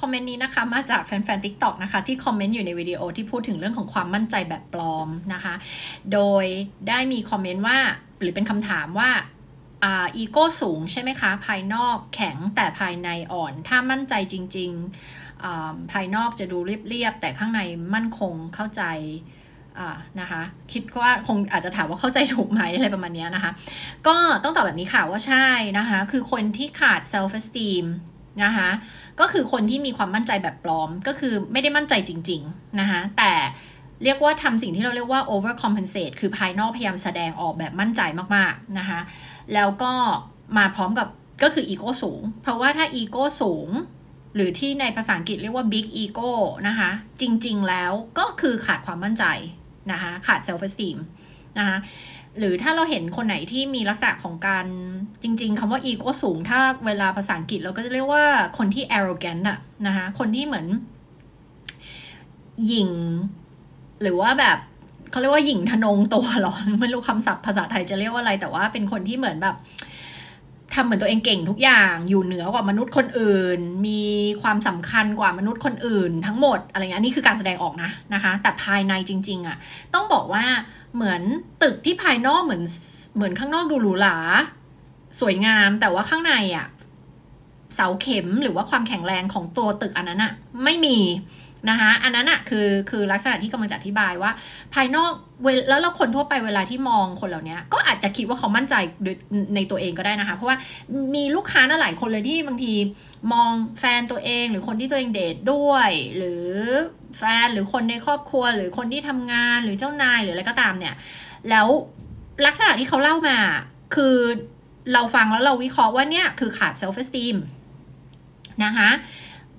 คอมเมนต์นี้นะคะ มาจากแฟนๆ TikTok นะคะ ที่คอมเมนต์อยู่ในวิดีโอที่พูดถึงเรื่องของความมั่นใจแบบปลอมนะคะ โดยได้มีคอมเมนต์ว่าหรือเป็นคำถามว่าอีโก้สูงใช่ไหมคะ ภายนอกแข็งแต่ภายในอ่อน ถ้ามั่นใจจริงๆ ภายนอกจะดูเรียบๆ แต่ข้างในมั่นคงเข้าใจนะคะ คิดว่าคงอาจจะถามว่าเข้าใจถูกไหมอะไรประมาณนี้นะคะ ก็ต้องตอบแบบนี้ค่ะว่าใช่นะคะ คือคนที่ขาด self esteem นะคะก็คือคนที่มีความมั่นใจแบบปลอม ก็คือไม่ได้มั่นใจจริง ๆ นะคะแต่เรียกว่าทำสิ่งที่เราเรียกว่า over compensate คือภายนอกพยายามแสดงออกแบบมั่นใจมากๆนะคะแล้วก็มาพร้อมกับก็คืออีโก้สูง เพราะว่าถ้าอีโก้สูง หรือที่ในภาษาอังกฤษเรียกว่า big ego นะคะจริงๆแล้วก็คือขาดความมั่นใจนะคะขาด self esteem นะคะหรือถ้าเราเห็นคนไหนที่มีลักษณะของการจริง ๆคำว่า ego สูง ถ้าเวลาภาษาอังกฤษเราก็จะเรียกว่าคนที่ arrogant อะนะคะคนที่เหมือนหยิ่ง หรือว่าแบบเขาเรียกว่าหยิ่งทนงตัวหรอไม่รู้คำศัพท์ภาษาไทยจะเรียกว่าอะไร แต่ว่าเป็นคนที่เหมือนแบบ ทำเหมือนตัวเองเก่งทุกอย่างอยู่เหนือกว่ามนุษย์คนอื่น มีความสำคัญกว่ามนุษย์คนอื่น ทั้งหมดอะไรเงี้ยนี่คือการแสดงออกนะนะคะ แต่ภายในจริง ๆอะ่ะต้องบอกว่าเหมือนตึกที่ภายนอกเหมือนเหมือนข้างนอกดูหรูหราสวยงามแต่ว่าข้างในอะ่ะเสาเข็มหรือว่าความแข็งแรงของตัวตึกอันนั้นอะ่ะไม่มี นะคะอันนั้นอะคือคือลักษณะที่กำลังจะอธิบายว่า ภายนอกเวแล้วเราคนทั่วไปเวลาที่มองคนเหล่านี้ก็อาจจะคิดว่าเขามั่นใจในตัวเองก็ได้นะคะ เพราะว่ามีลูกค้าหลายคนเลยที่บางทีมองแฟนตัวเองหรือคนที่ตัวเองเดทด้วย หรือแฟนหรือคนในครอบครัว หรือคนที่ทำงานหรือเจ้านายหรืออะไรก็ตามเนี่ย แล้วลักษณะที่เขาเล่ามา คือเราฟังแล้วเราวิเคราะห์ว่าเนี่ยคือขาดเซลฟ์เอสติมนะคะ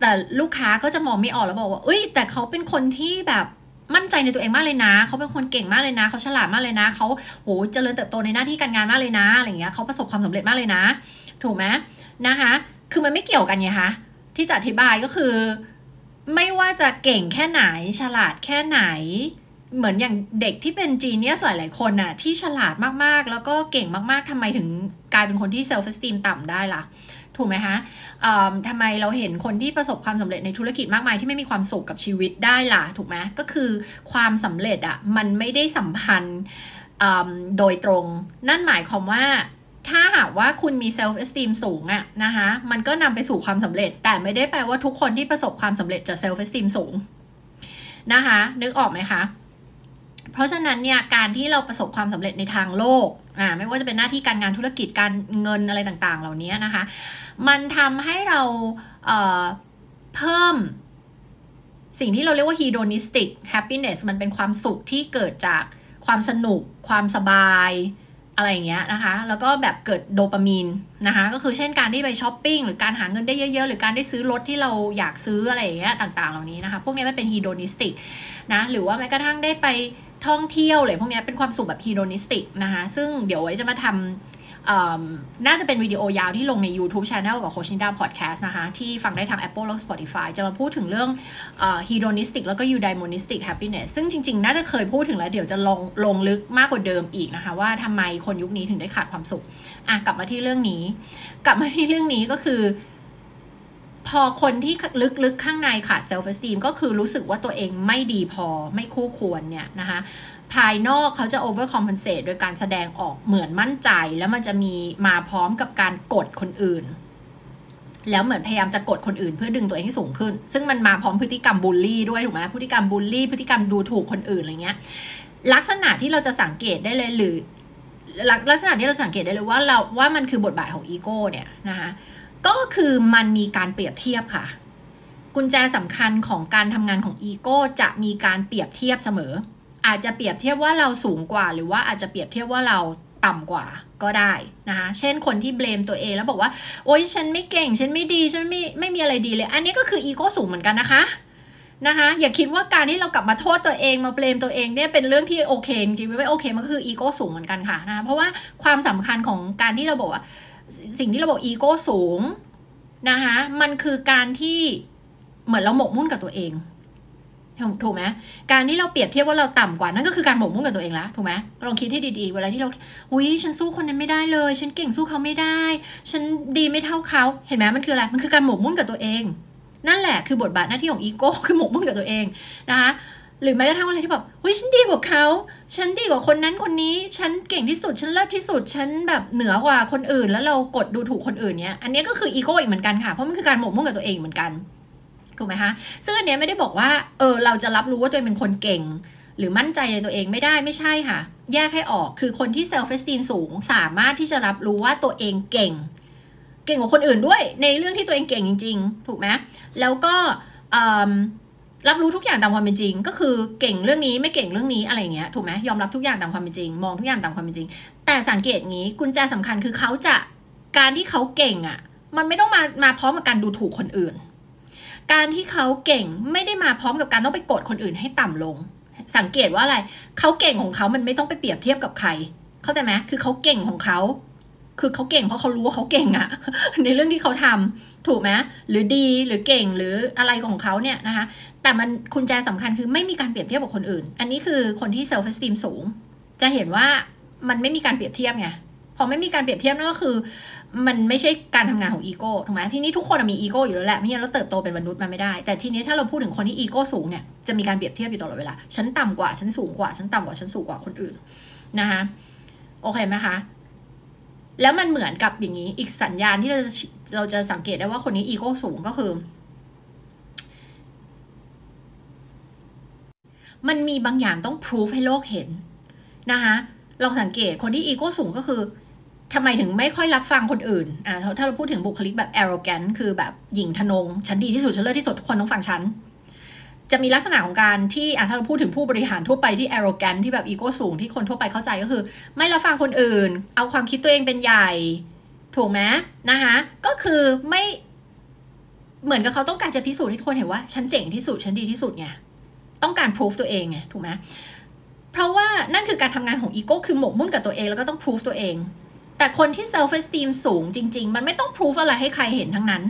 แต่ลูกค้าก็จะมองไม่ออกแล้วบอกว่าเอ้ย แต่เขาเป็นคนที่แบบมั่นใจในตัวเองมากเลยนะ เขาเป็นคนเก่งมากเลยนะ เขาฉลาดมากเลยนะ เขาโหเจริญเติบโตในหน้าที่การงานมากเลยนะอะไรเงี้ย เขาประสบความสำเร็จมากเลยนะ ถูกไหมนะคะ คือมันไม่เกี่ยวกันไงคะที่จะอธิบายก็คือ ไม่ว่าจะเก่งแค่ไหน ฉลาดแค่ไหน เหมือนอย่างเด็กที่เป็นจีเนียสหลายๆคนน่ะที่ฉลาดมากๆ แล้วก็เก่งมากๆทำไมถึงกลายเป็นคนที่เซลฟ์สติมต่ำได้ล่ะ ถูกไหมคะทำไมเราเห็นคนที่ประสบความสำเร็จในธุรกิจมากมายที่ไม่มีความสุขกับชีวิตได้ล่ะ ถูกไหมก็คือความสำเร็จอะ่ะมันไม่ได้สัมพันธ์โดยตรง นั่นหมายความว่าถ้าหากว่าคุณมี self-esteem สูงอะนะคะมันก็นำไปสู่ความสำเร็จ แต่ไม่ได้แปลว่าทุกคนที่ประสบความสำเร็จจะ self-esteem สูงนะคะ นึกออกไหมคะ เพราะฉะนั้นเนี่ยการที่เราประสบความสำเร็จในทางโลก อ่าไม่ว่าจะเป็นหน้าที่การงานธุรกิจการเงินอะไรต่างๆ เหล่านี้นะคะ มันทำให้เราเพิ่มสิ่งที่เราเรียกว่า hedonistic happiness มันเป็นความสุขที่เกิดจากความสนุก ความสบายอะไรอย่างเงี้ยนะคะ แล้วก็แบบเกิดโดปามีนนะคะ ก็คือเช่นการที่ไปช้อปปิ้งหรือการหาเงินได้เยอะๆ หรือการได้ซื้อรถที่เราอยากซื้ออะไรอย่างเงี้ยต่างๆ เหล่านี้นะคะ พวกนี้มันเป็น hedonistic นะ หรือว่าแม้กระทั่งได้ไป ท่องเที่ยวเลยพวกนี้เป็นความสุขแบบ hedonistic นะคะ ซึ่งเดี๋ยวไว้จะมาทำน่าจะเป็นวิดีโอยาวที่ลงใน YouTube Channel กับโคชินดาพอดแคสต์นะคะ ที่ฟังได้ทาง Apple และ Spotify จะมาพูดถึงเรื่อง hedonistic แล้วก็ eudaimonistic happiness ซึ่งจริงๆ น่าจะเคยพูดถึงแล้ว เดี๋ยวจะลงลงลึกมากกว่าเดิมอีกนะคะ ว่าทำไมคนยุคนี้ถึงได้ขาดความสุขอะกลับมาที่เรื่องนี้ กลับมาที่เรื่องนี้ก็คือ พอคนที่ลึกๆข้างในขาด self esteem ก็คือรู้สึกว่าตัวเองไม่ดีพอไม่คู่ควรเนี่ยนะคะภายนอกเขาจะ over compensate โดยการแสดงออกเหมือนมั่นใจ แล้วมันจะมีมาพร้อมกับการกดคนอื่น แล้วเหมือนพยายามจะกดคนอื่นเพื่อดึงตัวเองให้สูงขึ้น ซึ่งมันมาพร้อมพฤติกรรมบูลลี่ด้วยถูกไหมพฤติกรรมบูลลี่พฤติกรรมดูถูกคนอื่นอะไรเงี้ยลักษณะที่เราจะสังเกตได้เลยหรือลักษณะที่เราสังเกตได้เลยว่าเราว่ามันคือบทบาทของอีโก้เนี่ยนะคะ ก็คือมันมีการเปรียบเทียบค่ะ กุญแจสำคัญของการทำงานของอีโก้จะมีการเปรียบเทียบเสมอ อาจจะเปรียบเทียบว่าเราสูงกว่า หรือว่าอาจจะเปรียบเทียบว่าเราต่ำกว่าก็ได้นะคะเช่นคนที่เบลมตัวเองแล้วบอกว่า โอ๊ยฉันไม่เก่ง ฉันไม่ดี ฉันไม่ไม่มีอะไรดีเลย อันนี้ก็คืออีโก้สูงเหมือนกันนะคะนะคะอย่าคิดว่าการที่เรากลับมาโทษตัวเองมาเบลมตัวเองเนี่ยเป็นเรื่องที่โอเคจริงไม่โอเคมันก็คืออีโก้สูงเหมือนกันค่ะนะคะเพราะว่าความสำคัญของการที่เราบอกว่า สิ่งที่เราบอกอีโก้สูงนะคะมันคือการที่เหมือนเราหมกมุ่นกับตัวเอง ถูกไหมการที่เราเปรียบเทียบว่าเราต่ำกว่านั่นก็คือการหมกมุ่นกับตัวเองล้วถูกไหมลองคิดให้ดีๆ เวลาที่เราอุ้ยฉันสู้คนนั้นไม่ได้เลย ฉันเก่งสู้เขาไม่ได้ ฉันดีไม่เท่าเขา เห็นไหมมันคืออะไรมันคือการหมกมุ่นกับตัวเอง นั่นแหละคือบทบาทหน้าที่ของอีโก้คือหมกมุ่นกับตัวเองนะคะ หรือแม้กระทั่งอะไรที่แบบเฮ้ยฉันดีกว่าเขา ฉันดีกว่าคนนั้นคนนี้ ฉันเก่งที่สุด ฉันเลิศที่สุด ฉันแบบเหนือกว่าคนอื่น แล้วเรากดดูถูกคนอื่นเนี้ย อันนี้ก็คืออีโก้อีกเหมือนกันค่ะ เพราะมันคือการหมกมุ่นกับตัวเองเหมือนกัน ถูกไหมคะ ซึ่งอันนี้ไม่ได้บอกว่า เออ เราจะรับรู้ว่าตัวเองเป็นคนเก่ง หรือมั่นใจในตัวเองไม่ได้ ไม่ใช่ค่ะ แยกให้ออก คือคนที่ self-esteem สูง สามารถที่จะรับรู้ว่าตัวเองเก่ง เก่งกว่าคนอื่นด้วย ในเรื่องที่ตัวเองเก่งจริง ๆ ถูกไหมแล้วก็ รับรู้ทุกอย่างตามความเป็นจริง ก็คือเก่งเรื่องนี้ไม่เก่งเรื่องนี้อะไรเงี้ยถูกไหมยอมรับทุกอย่างตามความเป็นจริง มองทุกอย่างตามความเป็นจริง แต่สังเกตงี้กุญแจสำคัญคือเขาจะการที่เขาเก่งอะ่ะ มันไม่ต้องมามาพร้อมกับการดูถูกคนอื่น การที่เขาเก่งไม่ได้มาพร้อมกับการต้องไปกดคนอื่นให้ต่ำลง สังเกตว่าอะไรเขาเก่งของเขามันไม่ต้องไปเปรียบเทียบกับใคร เข้าใจไหมคือเขาเก่งของเขา คือเขาเก่งเพราะเขารู้ว่าเขาเก่งอะในเรื่องที่เขาทำถูกไหมหรือดีหรือเก่งหรืออะไรของเขาเนี่ยนะคะ แต่มันกุญแจสำคัญคือไม่มีการเปรียบเทียบกับคนอื่น อันนี้คือคนที่ self-esteem สูง จะเห็นว่ามันไม่มีการเปรียบเทียบไงพอไม่มีการเปรียบเทียบนั่นก็คือ มันไม่ใช่การทำงานของอีโก้ถูกไหมทีนี้ทุกคนมีอีโก้อยู่แล้วแหละไม่งั้นเราเติบโตเป็นมนุษย์มาไม่ได้ แต่ทีนี้ถ้าเราพูดถึงคนที่อีโก้สูงเนี่ยจะมีการเปรียบเทียบอยู่ตลอดเวลาฉันต่ำกว่าฉันสูงกว่าฉันต่ำกว่าฉันสูงกว่าคนอื่นนะคะโอเคไหมคะ แล้วมันเหมือนกับอย่างนี้ อีกสัญญาณที่เราจะเราจะสังเกตได้ว่าคนนี้อีโก้สูงก็คือ มันมีบางอย่างต้องพิสูจให้โลกเห็นนะคะลองสังเกตคนที่อีโก้สูงก็คือทำไมถึงไม่ค่อยรับฟังคนอื่น อ่าถ้าเราพูดถึงบุคลิกแบบ arrogant คือแบบหญิงทนง ฉันดีที่สุด ฉันเลิศที่สุด ทุกคนต้องฟังฉัน จะมีลักษณะของการที่อะถ้าเราพูดถึงผู้บริหารทั่วไปที่ arrogant ที่แบบอีโก้สูงที่คนทั่วไปเข้าใจก็คือ ไม่รับฟังคนอื่น เอาความคิดตัวเองเป็นใหญ่ ถูกไหมนะคะก็คือไม่เหมือนกับเขาต้องการจะพิสูจน์ให้ทุกคนเห็นว่า ฉันเจ๋งที่สุด ฉันดีที่สุดไงต้องการพิสูจตัวเองไงถูกไหมเพราะว่านั่นคือการทำงานของอีโก้คือหมกมุ่นกับตัวเองแล้วก็ต้องพิสูจตัวเอง แต่คนที่ self esteem สูงจริง ๆ มันไม่ต้องพิสูจอะไรให้ใครเห็นทั้งนั้น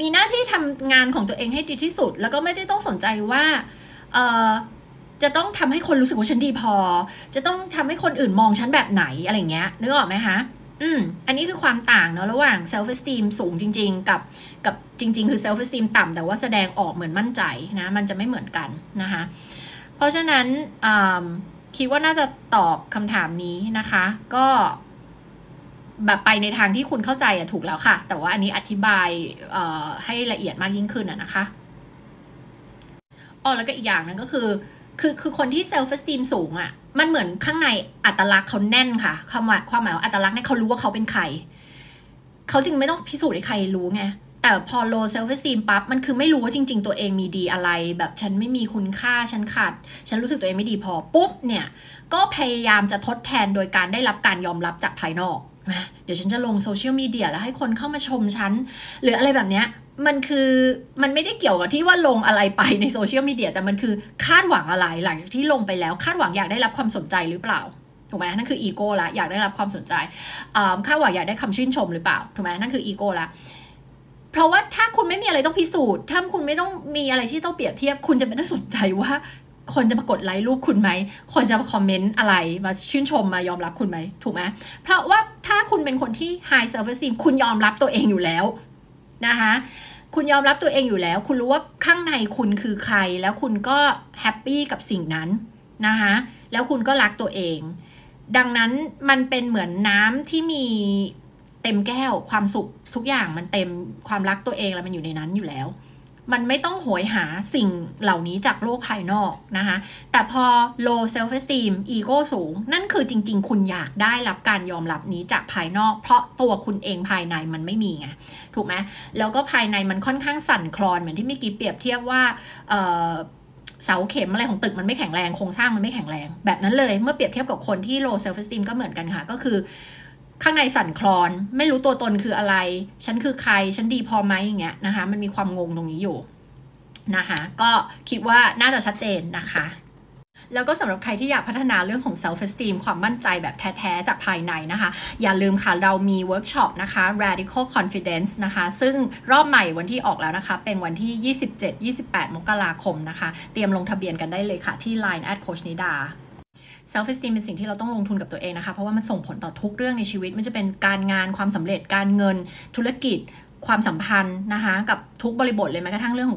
มีหน้าที่ทำงานของตัวเองให้ดีที่สุด แล้วก็ไม่ได้ต้องสนใจว่าเออจะต้องทำให้คนรู้สึกว่าฉันดีพอ จะต้องทำให้คนอื่นมองฉันแบบไหนอะไรเงี้ยนึกออกไหมคะอืมอันนี้คือความต่างเนาะระหว่าง self esteem สูงจริง ๆ กับกับจริง ๆ คือ self esteem ต่ำแต่ว่าแสดงออกเหมือนมั่นใจนะ มันจะไม่เหมือนกันนะคะ เพราะฉะนั้นคิดว่าน่าจะตอบคำถามนี้นะคะ ก็ แบบไปในทางที่คุณเข้าใจอะถูกแล้วค่ะ แต่ว่าอันนี้อธิบายให้ละเอียดมากยิ่งขึ้นอะนะคะอ๋อแล้วก็อีกอย่างนึงก็คือ คือคือคนที่เซลฟ์เอสติมสูงอะมันเหมือนข้างในอัตลักษณ์เขาแน่นค่ะ ความหมายความหมายว่าอัตลักษณ์เนี่ยเขารู้ว่าเขาเป็นใครเขาจึงไม่ต้องพิสูจน์ให้ใครรู้ไงแต่พอ low self esteem ปั๊บ มันคือไม่รู้ว่าจริง ๆ ตัวเองมีดีอะไร แบบฉันไม่มีคุณค่า ฉันขาด ฉันรู้สึกตัวเองไม่ดีพอ ปุ๊บเนี่ย ก็พยายามจะทดแทนโดยการได้รับการยอมรับจากภายนอก เดี๋ยวฉันจะลงโซเชียลมีเดียแล้วให้คนเข้ามาชมฉัน หรืออะไรแบบเนี้ยมันคือมันไม่ได้เกี่ยวกับที่ว่าลงอะไรไปในโซเชียลมีเดียแต่มันคือคาดหวังอะไรหลังจากที่ลงไปแล้ว คาดหวังอยากได้รับความสนใจหรือเปล่าถูกไหมนั่นคืออีโก้ละอยากได้รับความสนใจคาดหวังอยากได้คำชื่นชมหรือเปล่าถูกไหมนั่นคืออีโก้ละเพราะว่าถ้าคุณไม่มีอะไรต้องพิสูจน์ ถ้าคุณไม่ต้องมีอะไรที่ต้องเปรียบเทียบ คุณจะไม่ได้สนใจว่า คนจะมากดไลค์รูปคุณไหม คนจะมาคอมเมนต์อะไร มาชื่นชมมายอมรับคุณไหม ถูกไหม เพราะว่าถ้าคุณเป็นคนที่ high self esteem คุณยอมรับตัวเองอยู่แล้วนะคะคุณยอมรับตัวเองอยู่แล้ว คุณรู้ว่าข้างในคุณคือใคร แล้วคุณก็แฮปปี้กับสิ่งนั้นนะคะแล้วคุณก็รักตัวเอง ดังนั้นมันเป็นเหมือนน้ำที่มีเต็มแก้วความสุขทุกอย่างมันเต็มความรักตัวเองแล้วมันอยู่ในนั้นอยู่แล้ว มันไม่ต้องโหยหาสิ่งเหล่านี้จากโลกภายนอกนะคะ แต่พอ low self esteem ego สูง นั่นคือจริง ๆ คุณอยากได้รับการยอมรับนี้จากภายนอก เพราะตัวคุณเองภายในมันไม่มีไง ถูกไหมแล้วก็ภายในมันค่อนข้างสั่นคลอนเหมือนที่เมื่อกี้เปรียบเทียบว่าเเสาเข็มอะไรของตึกมันไม่แข็งแรงโครงสร้างมันไม่แข็งแรง แบบนั้นเลยเมื่อเปรียบเทียบกับคนที่ low self esteem ก็เหมือนกันค่ะ ก็คือ ข้างในสั่นคลอน ไม่รู้ตัวตนคืออะไร ฉันคือใคร ฉันดีพอไหมอย่างเงี้ยนะคะ มันมีความงงตรงนี้อยู่นะคะก็คิดว่าน่าจะชัดเจนนะคะ แล้วก็สำหรับใครที่อยากพัฒนาเรื่องของ self esteem ความมั่นใจแบบแท้ๆ จากภายในนะคะ อย่าลืมค่ะ เรามีเวิร์กช็อปนะคะ radical confidence นะคะ ซึ่งรอบใหม่วันที่ออกแล้วนะคะ เป็นวันที่ 27-28 มกราคมนะคะ เตรียมลงทะเบียนกันได้เลยค่ะ ที่ line at coach nida self esteem เป็นสิ่งที่เราต้องลงทุนกับตัวเองนะคะ เพราะว่ามันส่งผลต่อทุกเรื่องในชีวิต ไม่จะเป็นการงานความสำเร็จการเงิน ธุรกิจ ความสัมพันธ์นะคะ กับทุกบริบทเลยแม้กระทั่งเรื่องของ